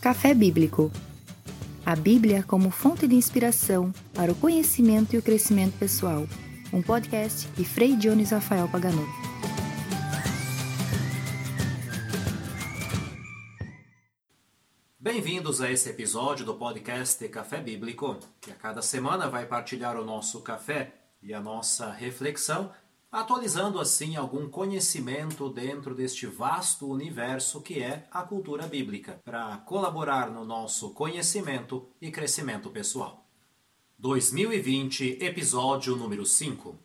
Café Bíblico. A Bíblia como fonte de inspiração para o conhecimento e o crescimento pessoal. Um podcast de Frei Dionis Rafael Pagano. Bem-vindos a esse episódio do podcast Café Bíblico, que a cada semana vai partilhar o nosso café e a nossa reflexão atualizando assim algum conhecimento dentro deste vasto universo que é a cultura bíblica, para colaborar no nosso conhecimento e crescimento pessoal. 2020, episódio número 5.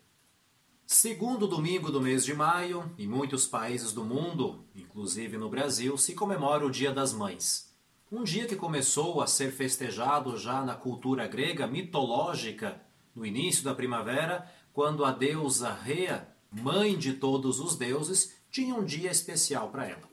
Segundo domingo do mês de maio, em muitos países do mundo, inclusive no Brasil, se comemora o Dia das Mães. Um dia que começou a ser festejado já na cultura grega mitológica, no início da primavera, quando a deusa Rea, mãe de todos os deuses, tinha um dia especial para ela.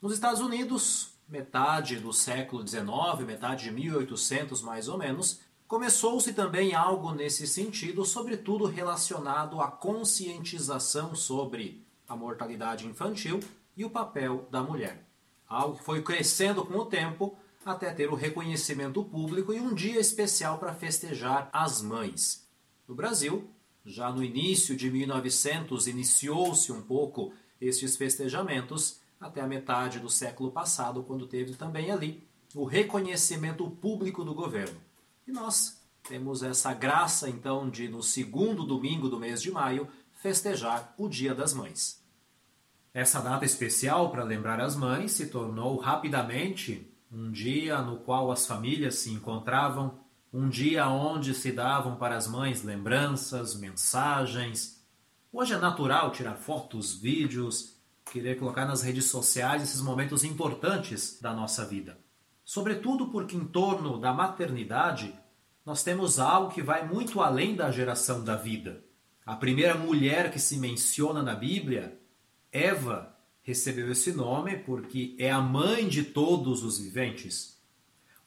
Nos Estados Unidos, metade do século XIX, metade de 1800 mais ou menos, começou-se também algo nesse sentido, sobretudo relacionado à conscientização sobre a mortalidade infantil e o papel da mulher. Algo que foi crescendo com o tempo até ter o reconhecimento público e um dia especial para festejar as mães. No Brasil, já no início de 1900 iniciou-se um pouco estes festejamentos até a metade do século passado, quando teve também ali o reconhecimento público do governo. E nós temos essa graça então de no segundo domingo do mês de maio festejar o Dia das Mães. Essa data especial para lembrar as mães se tornou rapidamente um dia no qual as famílias se encontravam um dia onde se davam para as mães lembranças, mensagens. Hoje é natural tirar fotos, vídeos, querer colocar nas redes sociais esses momentos importantes da nossa vida. Sobretudo porque em torno da maternidade nós temos algo que vai muito além da geração da vida. A primeira mulher que se menciona na Bíblia, Eva, recebeu esse nome porque é a mãe de todos os viventes.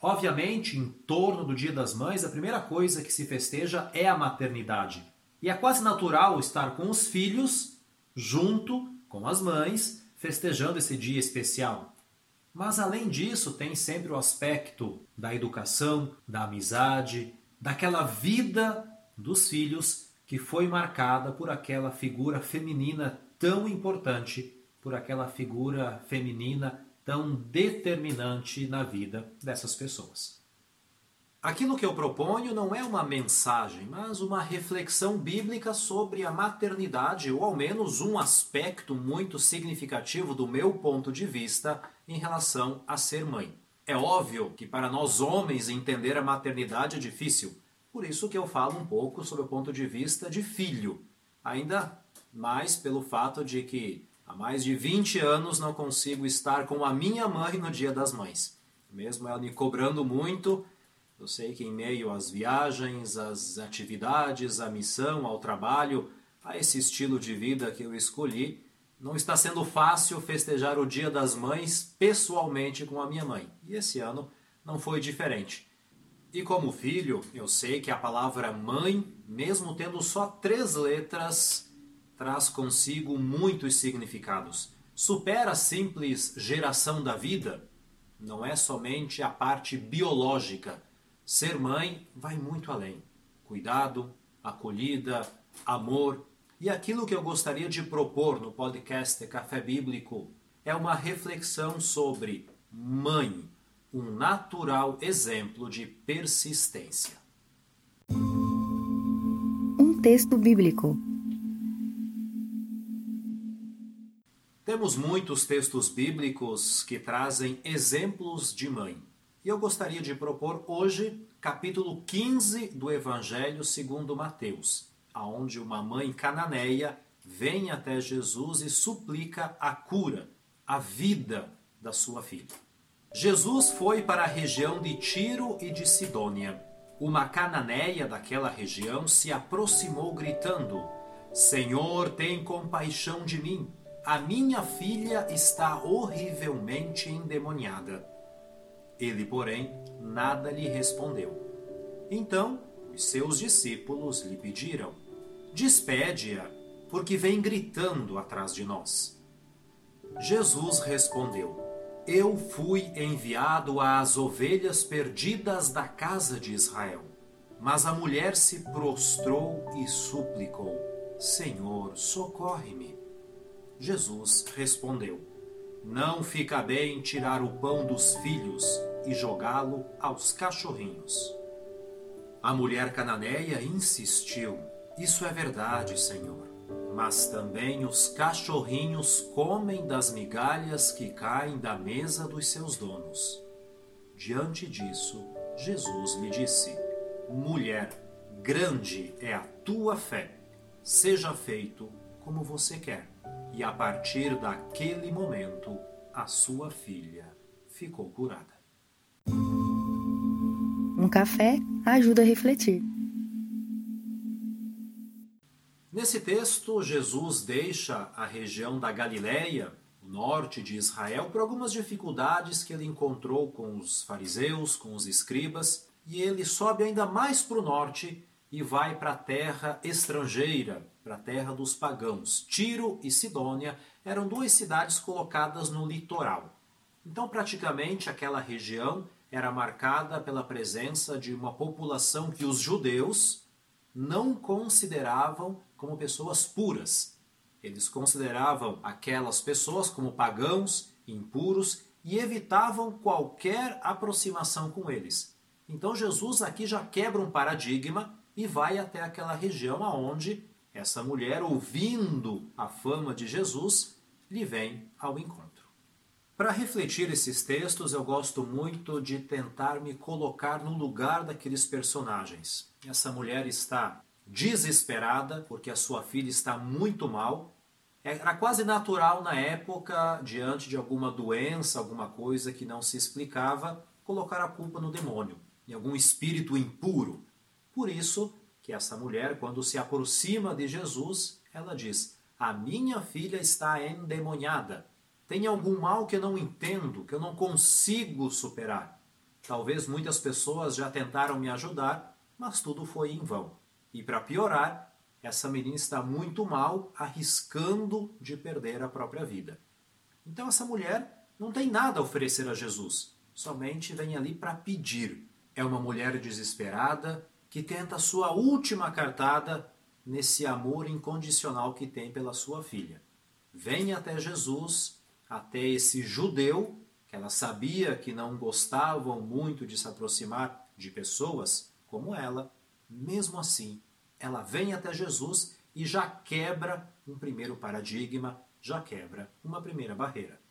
Obviamente, em torno do Dia das Mães, a primeira coisa que se festeja é a maternidade. E é quase natural estar com os filhos, junto com as mães, festejando esse dia especial. Mas além disso, tem sempre o aspecto da educação, da amizade, daquela vida dos filhos que foi marcada por aquela figura feminina tão importante, por aquela figura feminina tão determinante na vida dessas pessoas. Aquilo que eu proponho não é uma mensagem, mas uma reflexão bíblica sobre a maternidade, ou ao menos um aspecto muito significativo do meu ponto de vista em relação a ser mãe. É óbvio que para nós homens entender a maternidade é difícil, por isso que eu falo um pouco sobre o ponto de vista de filho, ainda mais pelo fato de que Há mais de 20 anos não consigo estar com a minha mãe no Dia das Mães. Mesmo ela me cobrando muito, eu sei que em meio às viagens, às atividades, à missão, ao trabalho, a esse estilo de vida que eu escolhi, não está sendo fácil festejar o Dia das Mães pessoalmente com a minha mãe. E esse ano não foi diferente. E como filho, eu sei que a palavra mãe, mesmo tendo só três letras, traz consigo muitos significados. Supera a simples geração da vida. Não é somente a parte biológica. Ser mãe vai muito além. Cuidado, acolhida, amor. E aquilo que eu gostaria de propor no podcast Café Bíblico é uma reflexão sobre mãe, um natural exemplo de persistência. Um texto bíblico Temos muitos textos bíblicos que trazem exemplos de mãe. E eu gostaria de propor hoje capítulo 15 do Evangelho segundo Mateus, aonde uma mãe cananeia vem até Jesus e suplica a cura, a vida da sua filha. Jesus foi para a região de Tiro e de Sidônia. Uma cananeia daquela região se aproximou gritando: Senhor, tem compaixão de mim a minha filha está horrivelmente endemoniada. Ele, porém, nada lhe respondeu. Então os seus discípulos lhe pediram: Despede-a, porque vem gritando atrás de nós. Jesus respondeu: Eu fui enviado às ovelhas perdidas da casa de Israel. Mas a mulher se prostrou e suplicou: Senhor, socorre-me. Jesus respondeu: Não fica bem tirar o pão dos filhos e jogá-lo aos cachorrinhos. A mulher cananeia insistiu: Isso é verdade, Senhor. Mas também os cachorrinhos comem das migalhas que caem da mesa dos seus donos. Diante disso, Jesus lhe disse: Mulher, grande é a tua fé. Seja feito como você quer. E a partir daquele momento, a sua filha ficou curada. Um café ajuda a refletir. Nesse texto, Jesus deixa a região da Galileia, o norte de Israel, por algumas dificuldades que ele encontrou com os fariseus, com os escribas, e ele sobe ainda mais para o norte e vai para a terra estrangeira, para a terra dos pagãos. Tiro e Sidônia eram duas cidades colocadas no litoral. Então, praticamente, aquela região era marcada pela presença de uma população que os judeus não consideravam como pessoas puras. Eles consideravam aquelas pessoas como pagãos, impuros e evitavam qualquer aproximação com eles. Então Jesus aqui já quebra um paradigma e vai até aquela região aonde essa mulher, ouvindo a fama de Jesus, lhe vem ao encontro. Para refletir esses textos, eu gosto muito de tentar me colocar no lugar daqueles personagens. Essa mulher está desesperada porque a sua filha está muito mal. Era quase natural na época, diante de alguma doença, alguma coisa que não se explicava, colocar a culpa no demônio, em algum espírito impuro. Por isso que essa mulher, quando se aproxima de Jesus, ela diz: A minha filha está endemoniada tem algum mal que eu não entendo, que eu não consigo superar? Talvez muitas pessoas já tentaram me ajudar, mas tudo foi em vão. E para piorar, essa menina está muito mal, arriscando de perder a própria vida. Então essa mulher não tem nada a oferecer a Jesus, somente vem ali para pedir. É uma mulher desesperada que tenta sua última cartada nesse amor incondicional que tem pela sua filha. Vem até Jesus até esse judeu, que ela sabia que não gostavam muito de se aproximar de pessoas como ela, mesmo assim, ela vem até Jesus e já quebra um primeiro paradigma, já quebra uma primeira barreira.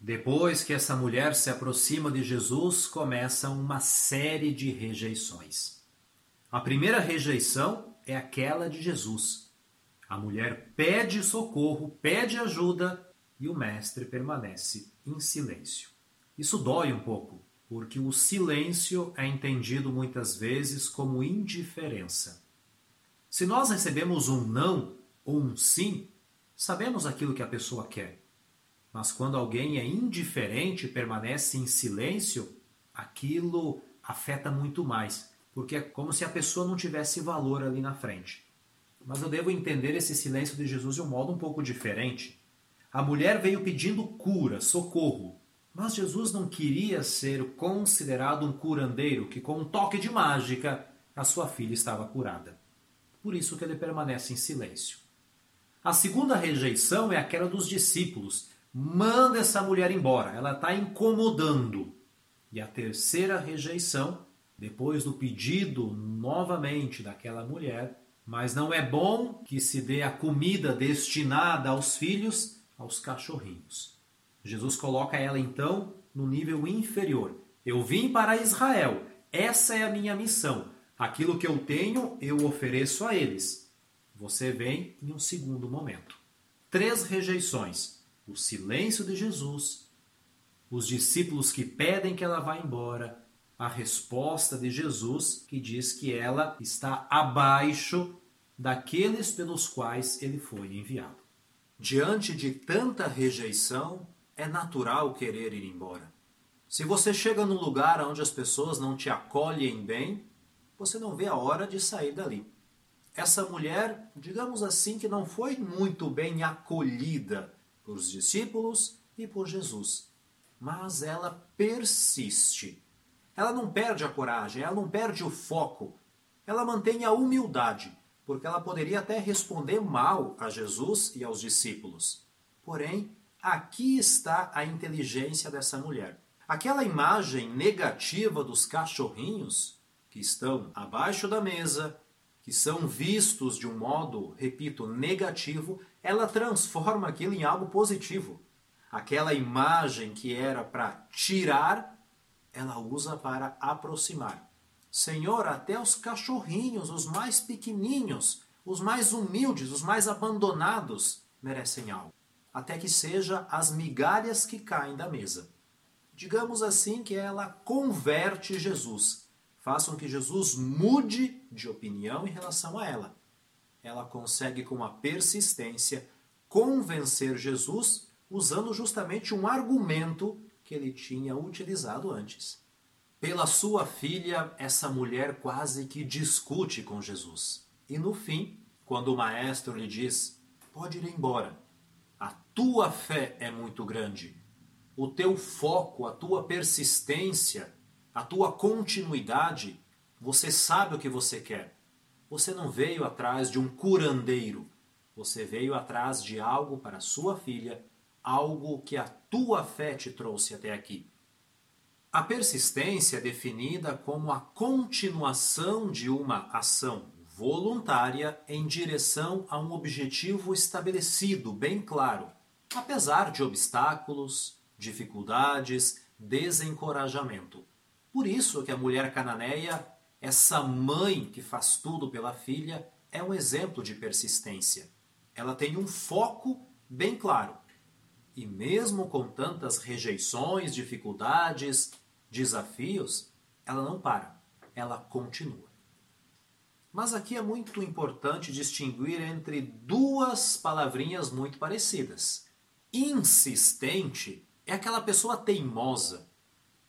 Depois que essa mulher se aproxima de Jesus, começa uma série de rejeições. A primeira rejeição é aquela de Jesus. A mulher pede socorro, pede ajuda e o mestre permanece em silêncio. Isso dói um pouco, porque o silêncio é entendido muitas vezes como indiferença. Se nós recebemos um não ou um sim, sabemos aquilo que a pessoa quer. Mas quando alguém é indiferente e permanece em silêncio, aquilo afeta muito mais, porque é como se a pessoa não tivesse valor ali na frente. Mas eu devo entender esse silêncio de Jesus de um modo um pouco diferente. A mulher veio pedindo cura, socorro. Mas Jesus não queria ser considerado um curandeiro que, com um toque de mágica, a sua filha estava curada. Por isso que ele permanece em silêncio. A segunda rejeição é aquela dos discípulos. Manda essa mulher embora, ela está incomodando. E a terceira rejeição, depois do pedido novamente daquela mulher, mas não é bom que se dê a comida destinada aos filhos aos cachorrinhos. Jesus coloca ela então no nível inferior. Eu vim para Israel, essa é a minha missão. Aquilo que eu tenho, eu ofereço a eles. Você vem em um segundo momento. Três rejeições: o silêncio de Jesus, os discípulos que pedem que ela vá embora, a resposta de Jesus que diz que ela está abaixo daqueles pelos quais ele foi enviado. Diante de tanta rejeição, é natural querer ir embora. Se você chega num lugar onde as pessoas não te acolhem bem, você não vê a hora de sair dali. Essa mulher, digamos assim, que não foi muito bem acolhida por os discípulos e por Jesus. mas ela persiste. Ela não perde a coragem, ela não perde o foco, ela mantém a humildade, porque ela poderia até responder mal a Jesus e aos discípulos. Porém, aqui está a inteligência dessa mulher. Aquela imagem negativa dos cachorrinhos que estão abaixo da mesa, que são vistos de um modo, repito, negativo, ela transforma aquilo em algo positivo. Aquela imagem que era para tirar, ela usa para aproximar. Senhor, até os cachorrinhos, os mais pequeninhos, os mais humildes, os mais abandonados, merecem algo. Até que seja as migalhas que caem da mesa. Digamos assim que ela converte Jesus. Façam que Jesus mude de opinião em relação a ela. Ela consegue, com a persistência, convencer Jesus usando justamente um argumento que ele tinha utilizado antes. Pela sua filha, essa mulher quase que discute com Jesus. E no fim, quando o maestro lhe diz: Pode ir embora, a tua fé é muito grande, o teu foco, a tua persistência, a tua continuidade, você sabe o que você quer. Você não veio atrás de um curandeiro, você veio atrás de algo para sua filha, algo que a tua fé te trouxe até aqui. A persistência é definida como a continuação de uma ação voluntária em direção a um objetivo estabelecido, bem claro, apesar de obstáculos, dificuldades, desencorajamento. Por isso que a mulher cananeia, essa mãe que faz tudo pela filha, é um exemplo de persistência. Ela tem um foco bem claro. E mesmo com tantas rejeições, dificuldades, desafios, ela não para, ela continua. Mas aqui é muito importante distinguir entre duas palavrinhas muito parecidas. Insistente é aquela pessoa teimosa,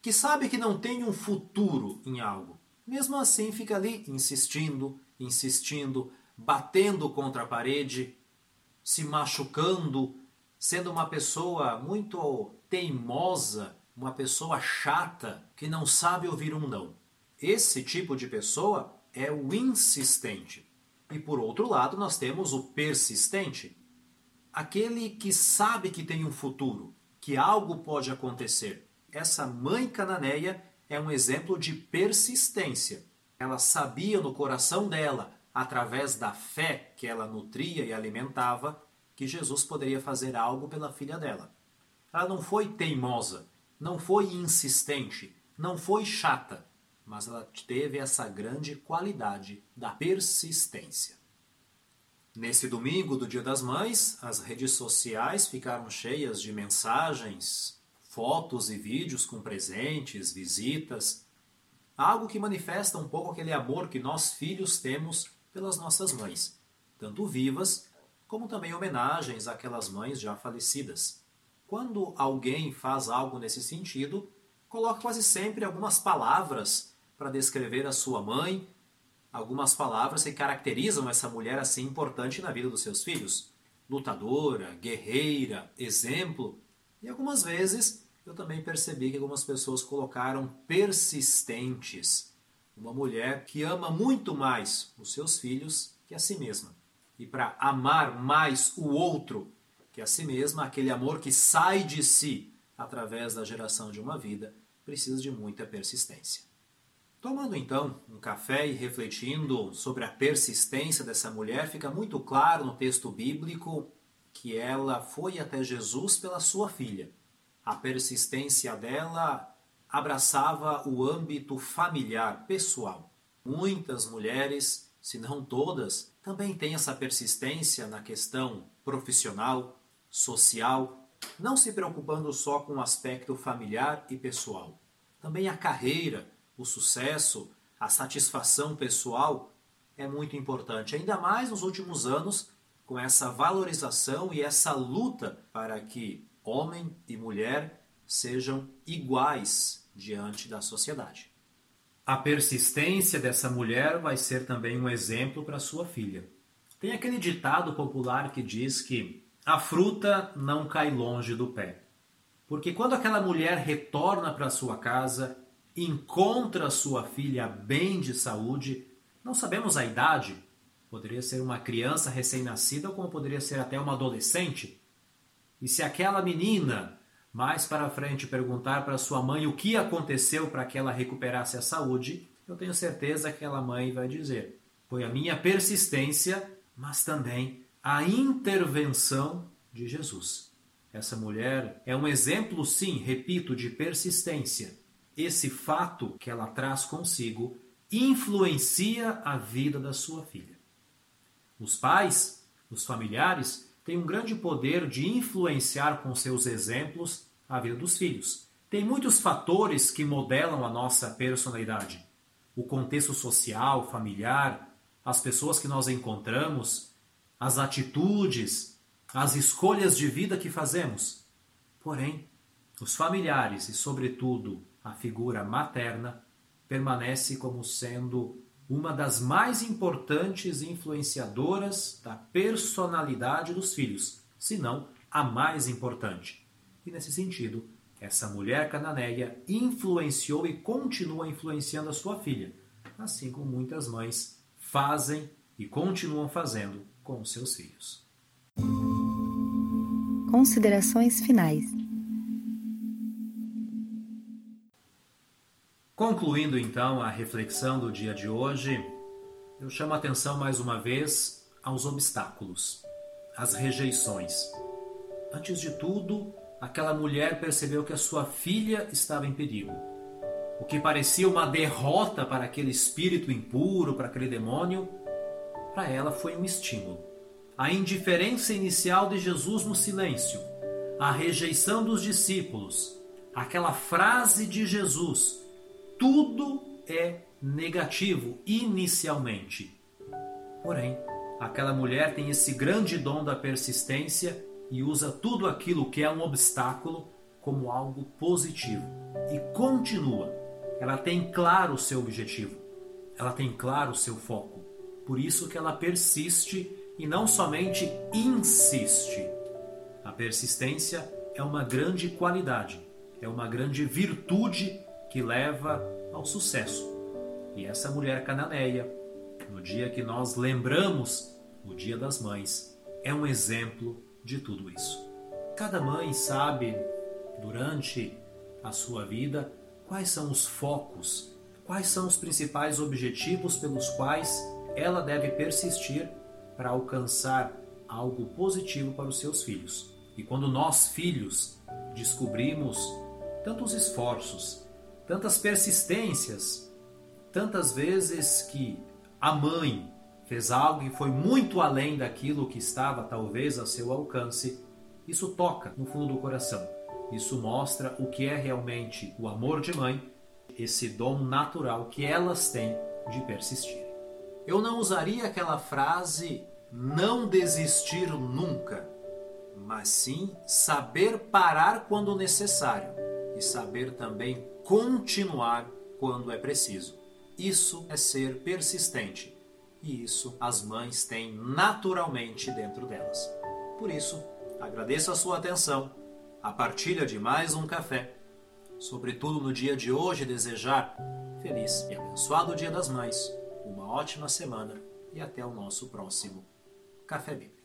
que sabe que não tem um futuro em algo. Mesmo assim, fica ali insistindo, insistindo, batendo contra a parede, se machucando, sendo uma pessoa muito teimosa uma pessoa chata que não sabe ouvir um não. Esse tipo de pessoa é o insistente. E por outro lado, nós temos o persistente, aquele que sabe que tem um futuro, que algo pode acontecer. Essa mãe cananeia é um exemplo de persistência. Ela sabia no coração dela, através da fé que ela nutria e alimentava, que Jesus poderia fazer algo pela filha dela. Ela não foi teimosa, não foi insistente, não foi chata, mas ela teve essa grande qualidade da persistência. Nesse domingo do Dia das Mães, as redes sociais ficaram cheias de mensagens, fotos e vídeos com presentes, visitas, algo que manifesta um pouco aquele amor que nós filhos temos pelas nossas mães, tanto vivas como também homenagens àquelas mães já falecidas. Quando alguém faz algo nesse sentido, coloca quase sempre algumas palavras para descrever a sua mãe, algumas palavras que caracterizam essa mulher assim importante na vida dos seus filhos. Lutadora, guerreira, exemplo. E algumas vezes eu também percebi que algumas pessoas colocaram persistentes. Uma mulher que ama muito mais os seus filhos que a si mesma. E para amar mais o outro que a si mesma, aquele amor que sai de si através da geração de uma vida, precisa de muita persistência. Tomando então um café e refletindo sobre a persistência dessa mulher, fica muito claro no texto bíblico que ela foi até Jesus pela sua filha. A persistência dela abraçava o âmbito familiar, pessoal. Muitas mulheres, se não todas, também têm essa persistência na questão profissional, social, não se preocupando só com o aspecto familiar e pessoal. Também a carreira, o sucesso, a satisfação pessoal é muito importante, ainda mais nos últimos anos, com essa valorização e essa luta para que homem e mulher sejam iguais diante da sociedade. A persistência dessa mulher vai ser também um exemplo para sua filha. Tem aquele ditado popular que diz que a fruta não cai longe do pé. Porque quando aquela mulher retorna para sua casa, encontra sua filha bem de saúde, não sabemos a idade, poderia ser uma criança recém-nascida, como poderia ser até uma adolescente. E se aquela menina mais para frente perguntar para sua mãe o que aconteceu para que ela recuperasse a saúde, eu tenho certeza que aquela mãe vai dizer: foi a minha persistência, mas também a intervenção de Jesus. Essa mulher é um exemplo, sim, repito, de persistência. Esse fato que ela traz consigo influencia a vida da sua filha. Os pais, os familiares, têm um grande poder de influenciar com seus exemplos a vida dos filhos. Tem muitos fatores que modelam a nossa personalidade. O contexto social, familiar, as pessoas que nós encontramos, as atitudes, as escolhas de vida que fazemos. Porém, os familiares e, sobretudo, a figura materna permanece como sendo uma das mais importantes influenciadoras da personalidade dos filhos, se não a mais importante. E nesse sentido, essa mulher cananeia influenciou e continua influenciando a sua filha, assim como muitas mães fazem e continuam fazendo com seus filhos. Considerações finais. Concluindo então a reflexão do dia de hoje, eu chamo a atenção mais uma vez aos obstáculos, às rejeições. Antes de tudo, aquela mulher percebeu que a sua filha estava em perigo. O que parecia uma derrota para aquele espírito impuro, para aquele demônio, para ela foi um estímulo. A indiferença inicial de Jesus no silêncio, a rejeição dos discípulos, aquela frase de Jesus tudo é negativo inicialmente. Porém, aquela mulher tem esse grande dom da persistência e usa tudo aquilo que é um obstáculo como algo positivo e continua. Ela tem claro o seu objetivo, ela tem claro o seu foco. Por isso que ela persiste e não somente insiste. A persistência é uma grande qualidade, é uma grande virtude que leva ao sucesso. E essa mulher cananeia, no dia que nós lembramos o Dia das Mães, é um exemplo de tudo isso. Cada mãe sabe, durante a sua vida, quais são os focos, quais são os principais objetivos pelos quais ela deve persistir para alcançar algo positivo para os seus filhos. E quando nós, filhos, descobrimos tantos esforços, tantas persistências, tantas vezes que a mãe fez algo que foi muito além daquilo que estava talvez a seu alcance, isso toca no fundo do coração. Isso mostra o que é realmente o amor de mãe, esse dom natural que elas têm de persistir. Eu não usaria aquela frase não desistir nunca, mas sim saber parar quando necessário e saber também continuar quando é preciso. Isso é ser persistente e isso as mães têm naturalmente dentro delas. Por isso, agradeço a sua atenção, a partilha de mais um café. Sobretudo no dia de hoje, desejar feliz e abençoado Dia das Mães, uma ótima semana e até o nosso próximo Café Bíblico.